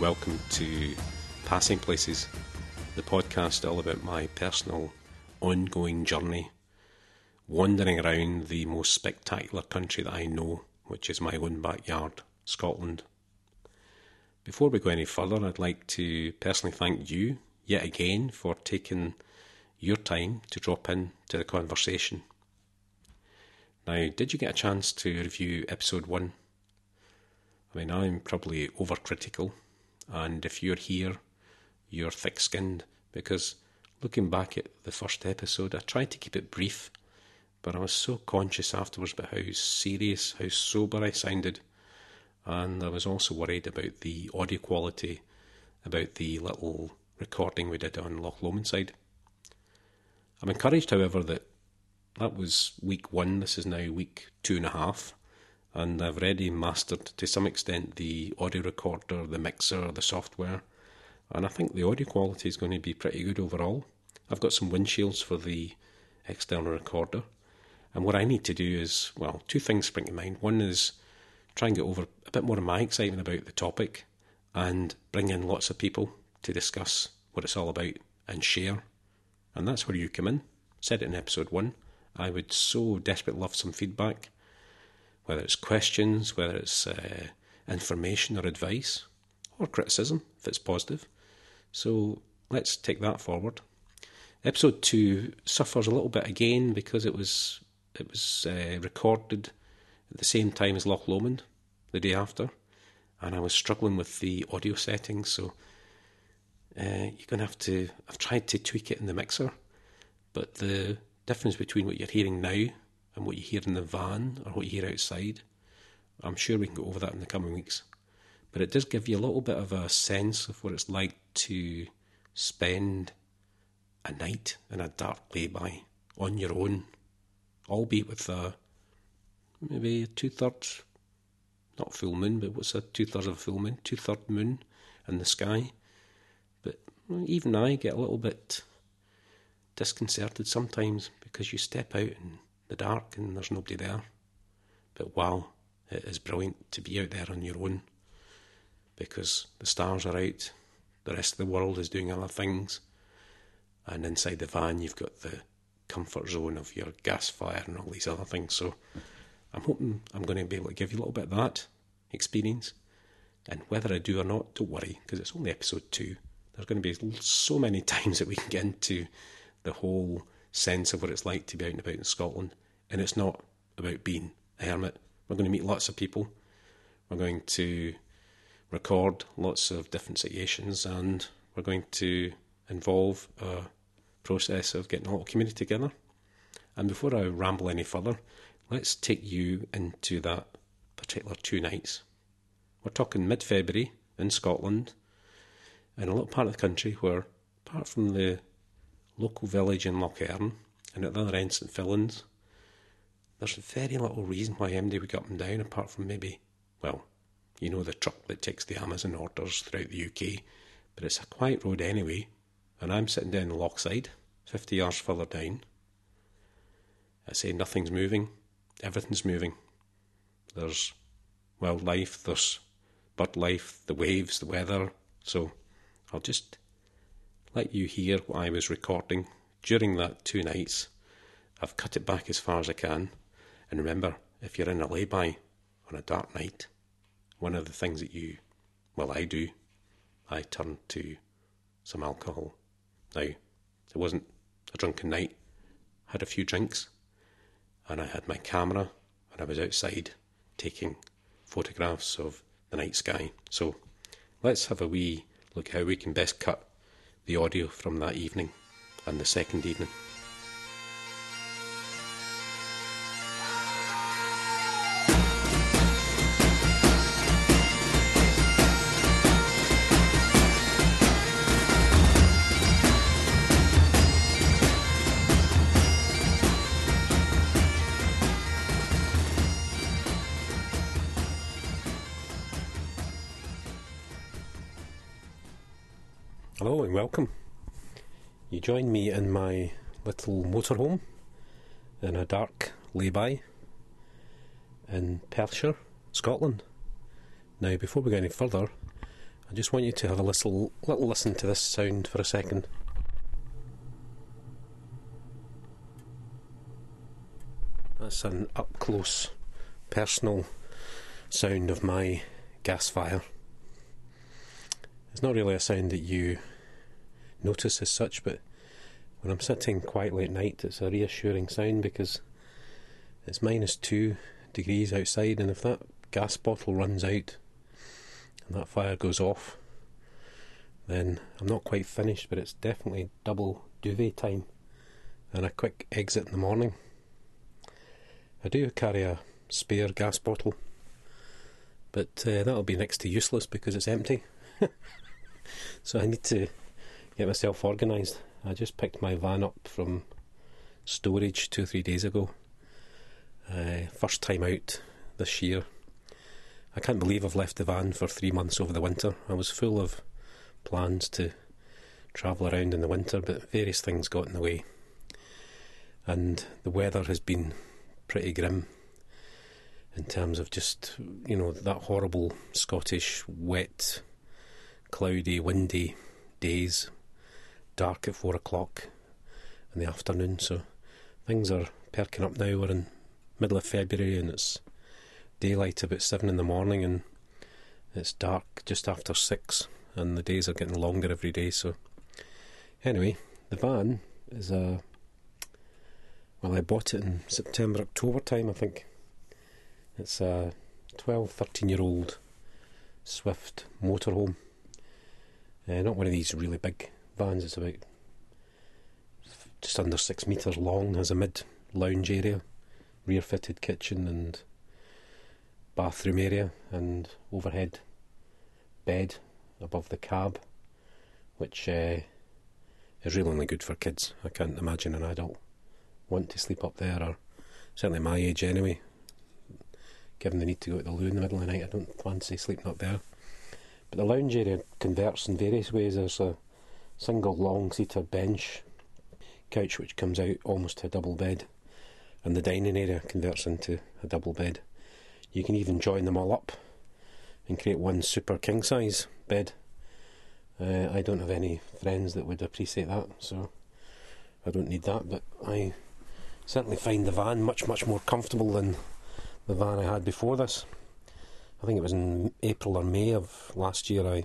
Welcome to Passing Places, the podcast all about my personal ongoing journey wandering around the most spectacular country that I know, which is my own backyard, Scotland. Before we go any further, I'd like to personally thank you yet again for taking your time to drop in to the conversation. Now, did you get a chance to review episode one? I mean, I'm probably overcritical, and if you're here, you're thick skinned because looking back at the first episode, I tried to keep it brief but I was so conscious afterwards about how serious, how sober I sounded, and I was also worried about the audio quality, about the little recording we did on Loch Lomond side. I'm encouraged, however, that that was week one. This is now week two and a half, and I've already mastered to some extent the audio recorder, the mixer, the software, and I think the audio quality is going to be pretty good overall. I've got some windshields for the external recorder, and what I need to do is, well, two things spring to mind. One is try and get over a bit more of my excitement about the topic and bring in lots of people to discuss what it's all about and share. And that's where you come in. Said it in episode one. I would so desperately love some feedback, whether it's questions, whether it's uh, information or advice, or criticism if it's positive. So let's take that forward. Episode two suffers a little bit again because it was it was uh, recorded at the same time as Loch Lomond, the day after, and I was struggling with the audio settings. So uh, you're to have to. I've tried to tweak it in the mixer, but the difference between what you're hearing now and what you hear in the van or what you hear outside, I'm sure we can go over that in the coming weeks. But it does give you a little bit of a sense of what it's like to spend a night in a dark lay-by on your own albeit with a maybe two thirds, not full moon, but what's a two thirds of a full moon, two third moon in the sky. But even I get a little bit disconcerted sometimes because you step out in the dark and there's nobody there. But wow, it is brilliant to be out there on your own because the stars are out, the rest of the world is doing other things, and inside the van you've got the comfort zone of your gas fire and all these other things. So I'm hoping I'm going to be able to give you a little bit of that experience. And whether I do or not, don't worry, because it's only episode two. There's going to be so many times that we can get into the whole sense of what it's like to be out and about in Scotland. And it's not about being a hermit. We're going to meet lots of people. We're going to record lots of different situations and we're going to involve a process of getting a little community together. And before I ramble any further, let's take you into that particular two nights. We're talking mid February in Scotland, in a little part of the country where, apart from the local village in Loch Earn and at the other end St Fillan's, there's very little reason why MD would go up and down apart from maybe, well, you know, the truck that takes the Amazon orders throughout the UK, but it's a quiet road anyway, and I'm sitting down the lochside 50 yards further down. I say nothing's moving, everything's moving. There's wildlife, there's bird life, the waves, the weather. So I'll just let you hear what I was recording during that two nights. I've cut it back as far as I can. And remember, if you're in a lay-by on a dark night, one of the things that you, well, I do, I turn to some alcohol. Now, it wasn't a drunken night, had a few drinks, and I had my camera and I was outside taking photographs of the night sky. So let's have a wee look how we can best cut the audio from that evening and the second evening. Join me in my little motorhome in a dark lay-by in Perthshire, Scotland. Now, before we go any further, I just want you to have a little, little listen to this sound for a second. That's an up close, personal sound of my gas fire. It's not really a sound that you notice as such, but when I'm sitting quietly at night, it's a reassuring sound because it's minus two degrees outside, and if that gas bottle runs out and that fire goes off, then I'm not quite finished, but it's definitely double duvet time and a quick exit in the morning. I do carry a spare gas bottle, but uh, that'll be next to useless because it's empty. so I need to get myself organised. I just picked my van up from storage two or three days ago. Uh, first time out this year. I can't believe I've left the van for three months over the winter. I was full of plans to travel around in the winter, but various things got in the way. And the weather has been pretty grim in terms of just, you know, that horrible Scottish, wet, cloudy, windy days, dark at four o'clock in the afternoon. So things are perking up now. We're in middle of February and it's daylight about seven in the morning and it's dark just after six and the days are getting longer every day. So anyway, the van is a well, I bought it in September, October time, I think. It's a 12, 13 year old Swift motorhome. Uh, not one of these really big vans, it's about just under six metres long, has a mid lounge area, rear fitted kitchen and bathroom area, and overhead bed above the cab, which uh, is really only good for kids. I can't imagine an adult want to sleep up there, or certainly my age anyway. Given the need to go to the loo in the middle of the night, I don't fancy sleeping up there. But the lounge area converts in various ways. There's a single long seater bench, couch which comes out almost to a double bed, and the dining area converts into a double bed. You can even join them all up and create one super king size bed. Uh, I don't have any friends that would appreciate that, so I don't need that, but I certainly find the van much, much more comfortable than the van I had before this. I think it was in April or May of last year. I,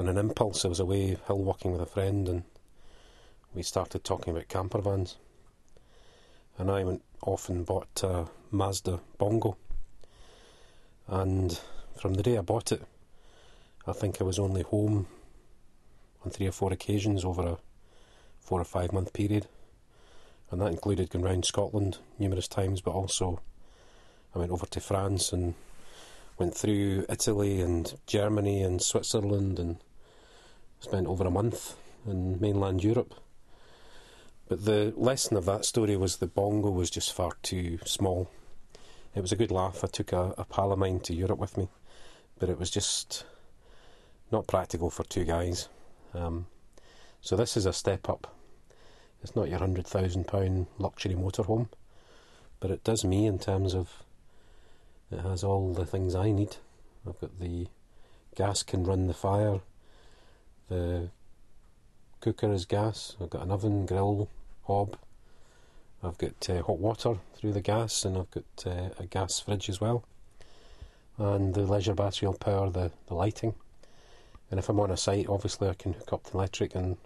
on an impulse, I was away hill walking with a friend, and we started talking about camper vans. And I went off and bought a Mazda Bongo. And from the day I bought it, I think I was only home on three or four occasions over a four or five month period and that included going round Scotland numerous times, but also I went over to France and went through Italy and Germany and Switzerland and spent over a month in mainland Europe. But the lesson of that story was the bongo was just far too small. It was a good laugh. I took a, a pal of mine to Europe with me, but it was just not practical for two guys. Um, so this is a step up it's not your hundred thousand pound luxury motorhome, but it does me in terms of it has all the things I need. I've got the gas can run the fire, the cooker is gas. I've got an oven, grill, hob. I've got uh, hot water through the gas, and I've got uh, a gas fridge as well. And the leisure battery will power the, the lighting. And if I'm on a site, obviously I can hook up the electric and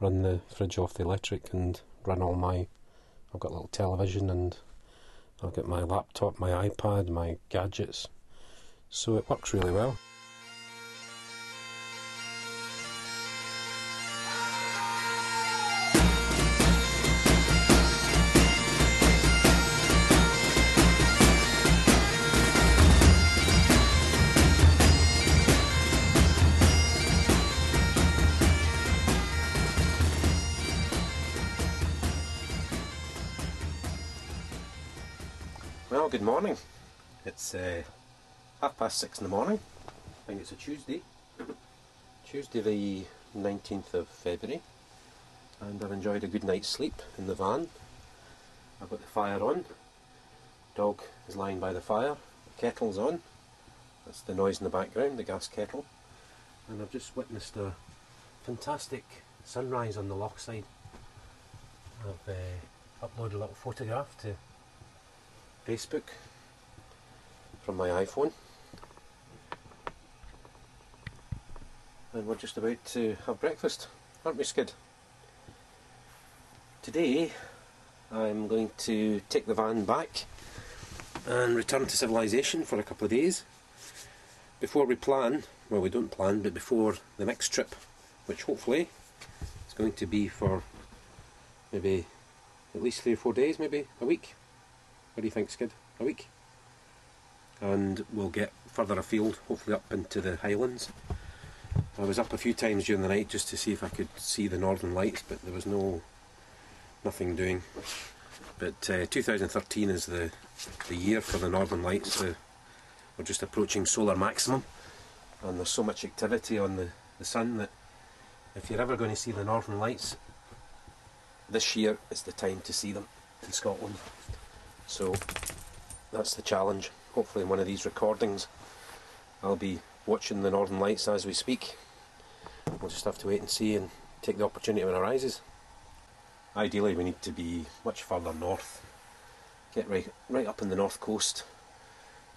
run the fridge off the electric and run all my. I've got a little television and I've got my laptop, my iPad, my gadgets. So it works really well. Morning. It's uh, half past six in the morning. I think it's a Tuesday. Tuesday, the 19th of February. And I've enjoyed a good night's sleep in the van. I've got the fire on. Dog is lying by the fire. The kettle's on. That's the noise in the background, the gas kettle. and I've just witnessed a fantastic sunrise on the loch side. I've uh, uploaded a little photograph to Facebook from my iPhone. And we're just about to have breakfast, aren't we, Skid? Today I'm going to take the van back and return to civilization for a couple of days before we plan, well we don't plan, but before the next trip, which hopefully is going to be for maybe at least three or four days, maybe a week. What do you think, Skid? A week? And we'll get further afield, hopefully up into the Highlands. I was up a few times during the night just to see if I could see the Northern Lights, but there was no nothing doing. But uh, 2013 is the the year for the Northern Lights. Uh, we're just approaching solar maximum, and there's so much activity on the, the sun that if you're ever going to see the Northern Lights, this year is the time to see them in Scotland. So that's the challenge. Hopefully, in one of these recordings, I'll be watching the Northern Lights as we speak. We'll just have to wait and see and take the opportunity when it arises. Ideally, we need to be much further north, get right right up in the north coast.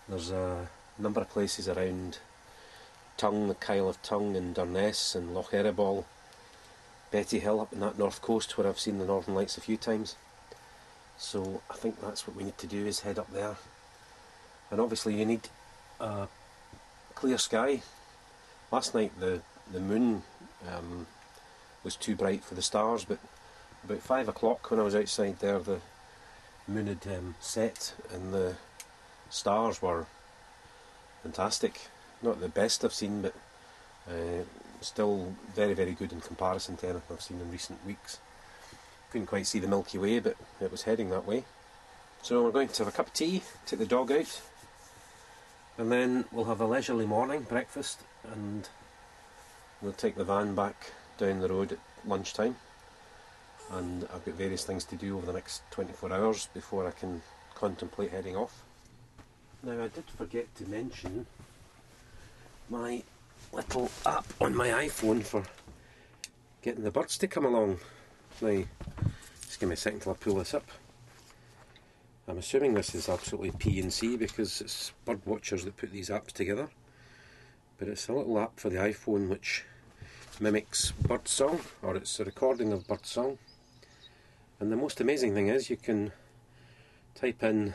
There's a number of places around Tongue, the Kyle of Tongue, and Durness, and Loch Eriboll, Bettyhill up in that north coast where I've seen the Northern Lights a few times. So I think that's what we need to do is head up there. And obviously you need a clear sky. Last night the the moon um, was too bright for the stars, but about five o'clock when I was outside there, the moon had um, set and the stars were fantastic. Not the best I've seen, but uh, still very, very good in comparison to anything I've seen in recent weeks. Couldn't quite see the Milky Way, but it was heading that way. So we're going to have a cup of tea, take the dog out, and then we'll have a leisurely morning breakfast, and we'll take the van back down the road at lunchtime. And I've got various things to do over the next 24 hours before I can contemplate heading off. Now, I did forget to mention my little app on my iPhone for getting the birds to come along. Now, just give me a second till I pull this up. I'm assuming this is absolutely PNC because it's bird watchers that put these apps together. But it's a little app for the iPhone which mimics birdsong, or it's a recording of birdsong. And the most amazing thing is you can type in,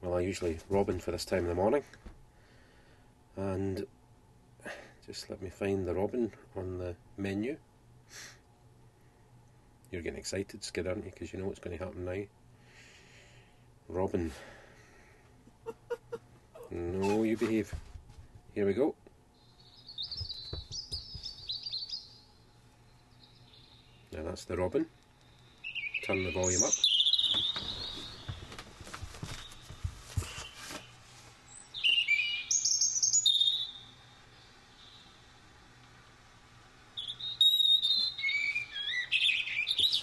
well, I usually robin for this time in the morning, and just let me find the robin on the menu. You're getting excited, Skid, aren't you? Because you know what's going to happen now. Robin. no, you behave. Here we go. Now that's the robin. Turn the volume up.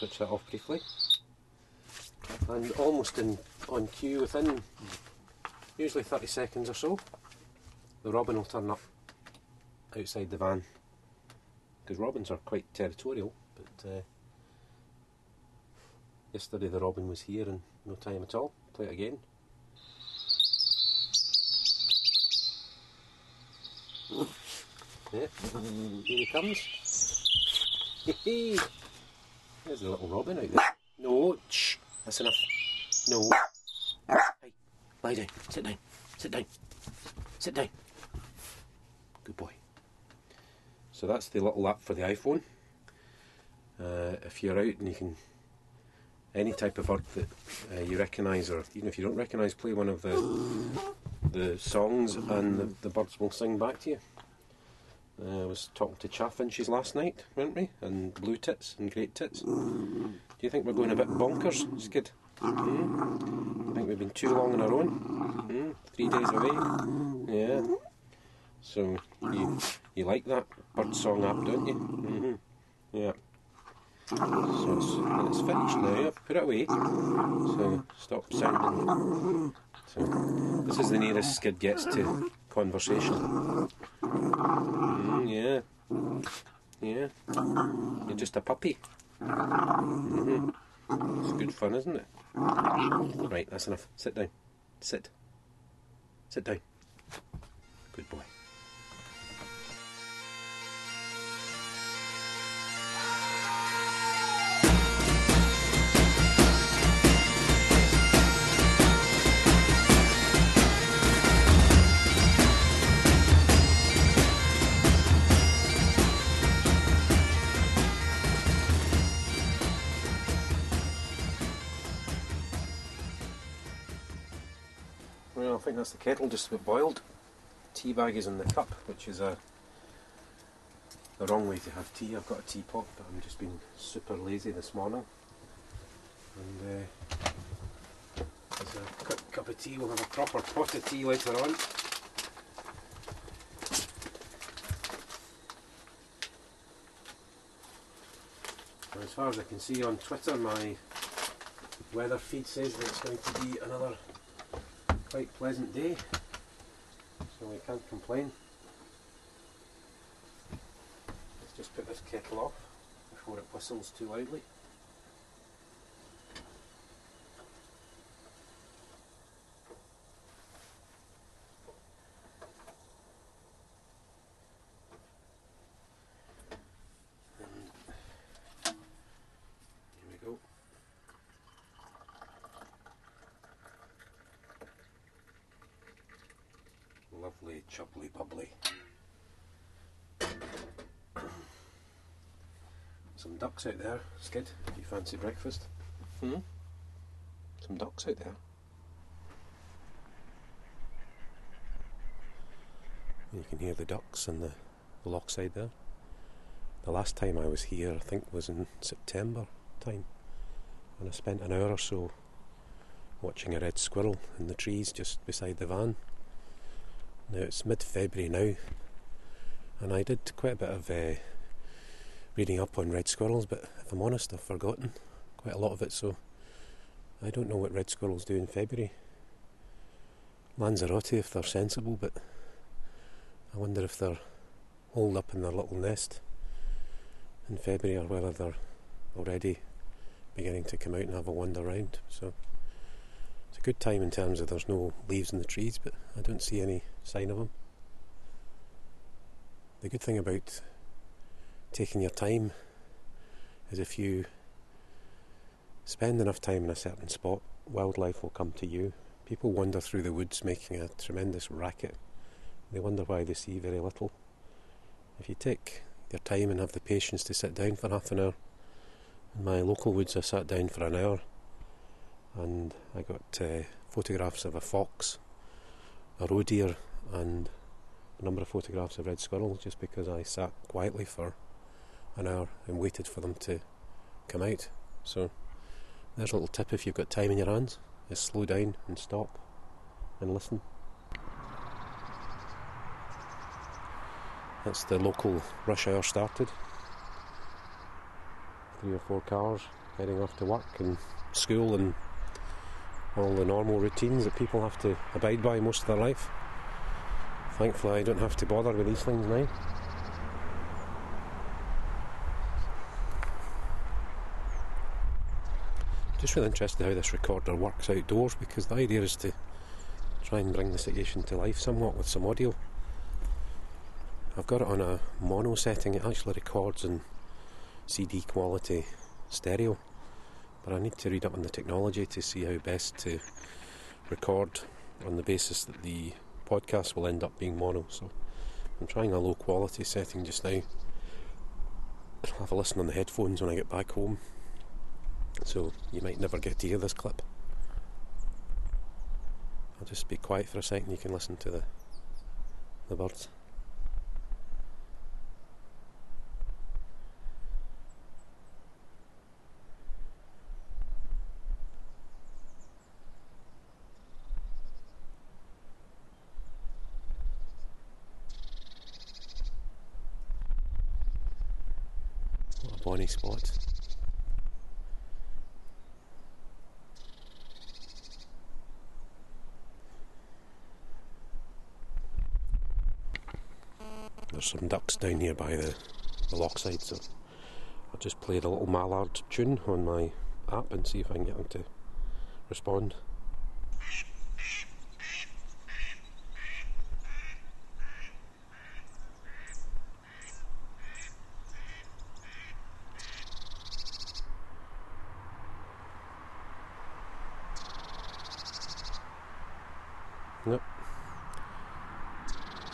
switch that off briefly. And almost in on cue within usually 30 seconds or so, the robin will turn up outside the van. Because robins are quite territorial, but uh, yesterday the robin was here in no time at all. Play it again. Yeah, here he comes. There's a little robin out there. No, shh, that's enough. No. Lie down, sit down, sit down, sit down. Good boy. So that's the little app for the iPhone. Uh, if you're out and you can, any type of bird that uh, you recognise, or even if you don't recognise, play one of the the songs and the, the birds will sing back to you. Uh, I was talking to chaffinches last night, weren't we? And blue tits and great tits. Do you think we're going a bit bonkers, Skid? Mm? I think we've been too long on our own. Mm? Three days away. Yeah. So you you like that bird song app, don't you? Mm-hmm. Yeah. So it's, it's finished now. Put it away. So stop sounding. So this is the nearest Skid gets to conversation. Mm, yeah. Yeah. You're just a puppy. Mm-hmm. It's good fun, isn't it? Right, that's enough. Sit down. Sit. Sit down. Good boy. Kettle just boiled. Tea bag is in the cup, which is a the wrong way to have tea. I've got a teapot, but I'm just being super lazy this morning. And uh, there's a cup, cup of tea. We'll have a proper pot of tea later on. As far as I can see on Twitter, my weather feed says that it's going to be another quite pleasant day, so we can't complain. Let's just put this kettle off before it whistles too loudly. And here we go. Lovely, chubbly, bubbly. Some ducks out there, Skid, if you fancy breakfast. Hmm? Some ducks out there. You can hear the ducks on the, the lochside there. The last time I was here, I think, was in September time, and I spent an hour or so watching a red squirrel in the trees just beside the van. Now it's mid February now, and I did quite a bit of uh, reading up on red squirrels, but if I'm honest, I've forgotten quite a lot of it, so I don't know what red squirrels do in February. Lanzarote if they're sensible, but I wonder if they're holed up in their little nest in February or whether they're already beginning to come out and have a wander around. So it's a good time in terms of there's no leaves in the trees, but I don't see any sign of them. The good thing about taking your time is if you spend enough time in a certain spot, wildlife will come to you. People wander through the woods making a tremendous racket. They wonder why they see very little. If you take your time and have the patience to sit down for half an hour, in my local woods I sat down for an hour and I got uh, photographs of a fox, a roe deer, and a number of photographs of red squirrels just because I sat quietly for an hour and waited for them to come out. So there's a little tip if you've got time in your hands, is slow down and stop and listen. That's the local rush hour started. Three or four cars heading off to work and school and all the normal routines that people have to abide by most of their life. Thankfully, I don't have to bother with these things now. Just really interested how this recorder works outdoors because the idea is to try and bring the situation to life somewhat with some audio. I've got it on a mono setting, it actually records in CD quality stereo, but I need to read up on the technology to see how best to record on the basis that the podcast will end up being mono. So I'm trying a low quality setting just now. I'll have a listen on the headphones when I get back home, so you might never get to hear this clip. I'll just be quiet for a second, you can listen to the, the birds. Bonny spot. There's some ducks down here by the, the lochside, so I'll just play the little mallard tune on my app and see if I can get them to respond.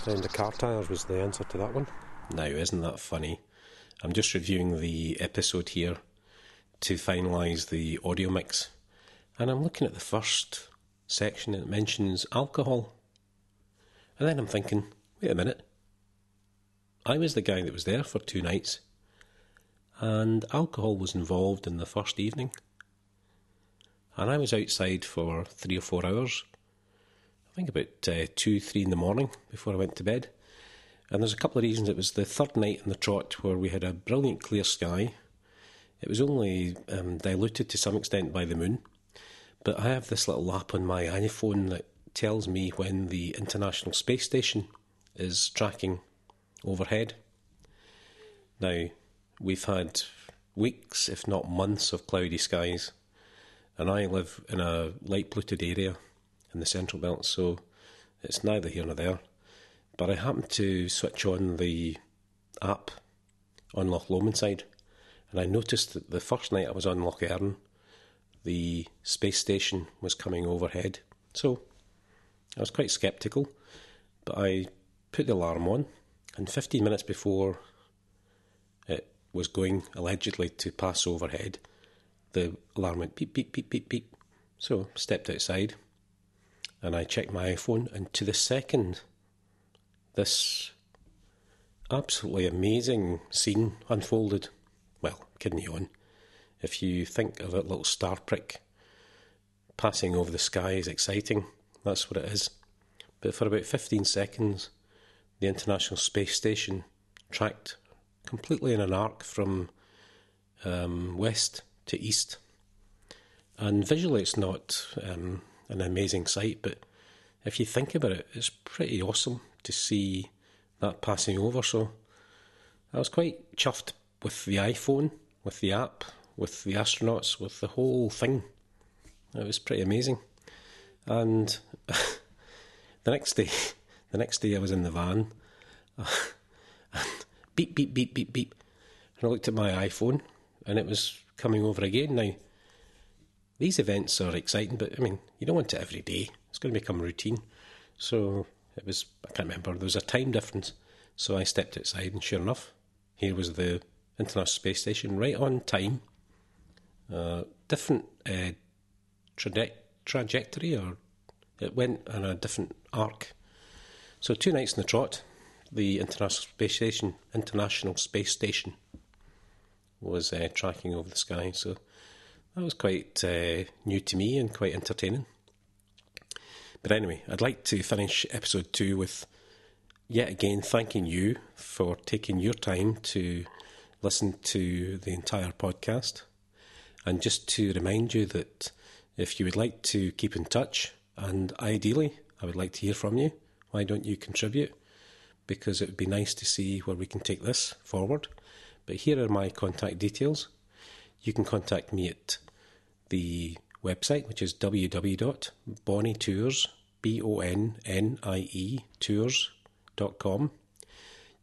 Sound the car tyres was the answer to that one. Now, isn't that funny? I'm just reviewing the episode here to finalise the audio mix, and I'm looking at the first section it mentions alcohol. And then I'm thinking, wait a minute. I was the guy that was there for two nights, and alcohol was involved in the first evening. And I was outside for three or four hours think about uh, two, three in the morning before I went to bed. And there's a couple of reasons. It was the third night in the trot where we had a brilliant clear sky. It was only um, diluted to some extent by the moon. But I have this little app on my iPhone that tells me when the International Space Station is tracking overhead. Now, we've had weeks, if not months, of cloudy skies, and I live in a light polluted area in the central belt, so it's neither here nor there. But I happened to switch on the app on Loch Lomond side, and I noticed that the first night I was on Loch Earn, the space station was coming overhead. So I was quite sceptical, but I put the alarm on, and 15 minutes before it was going allegedly to pass overhead, the alarm went beep, beep, beep, beep, beep. So stepped outside and I checked my iPhone, and to the second, this absolutely amazing scene unfolded. Well, kidding you on. If you think of a little star prick passing over the sky is exciting, that's what it is. But for about 15 seconds, the International Space Station tracked completely in an arc from um, west to east. And visually, it's not um, an amazing sight. But if you think about it, it's pretty awesome to see that passing over. So I was quite chuffed with the iPhone, with the app, with the astronauts, with the whole thing. It was pretty amazing. And the next day, the next day I was in the van, and beep beep beep beep beep, and I looked at my iPhone, and it was coming over again. Now these events are exciting, but I mean, you don't want it every day. It's going to become routine. So it was, I can't remember, there was a time difference. So I stepped outside, and sure enough, here was the International Space Station right on time. Uh, different uh, traje- trajectory, or it went on a different arc. So two nights in the trot, the International Space Station, International Space Station, was uh, tracking over the sky. So that was quite uh, new to me and quite entertaining. But anyway, I'd like to finish episode two with yet again thanking you for taking your time to listen to the entire podcast. And just to remind you that if you would like to keep in touch, and ideally, I would like to hear from you, why don't you contribute? Because it would be nice to see where we can take this forward. But here are my contact details you can contact me at the website, which is www.bonnietours, B-O-N-N-I-E, tours.com.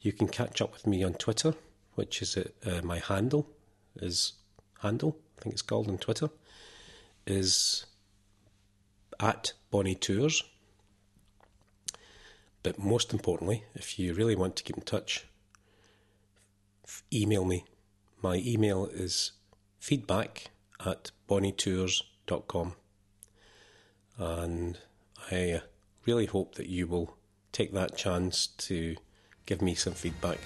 You can catch up with me on Twitter, which is uh, my handle, is handle, I think it's called on Twitter, is at Bonnie Tours. But most importantly, if you really want to keep in touch, email me. My email is feedback at bonnietours.com. And I really hope that you will take that chance to give me some feedback.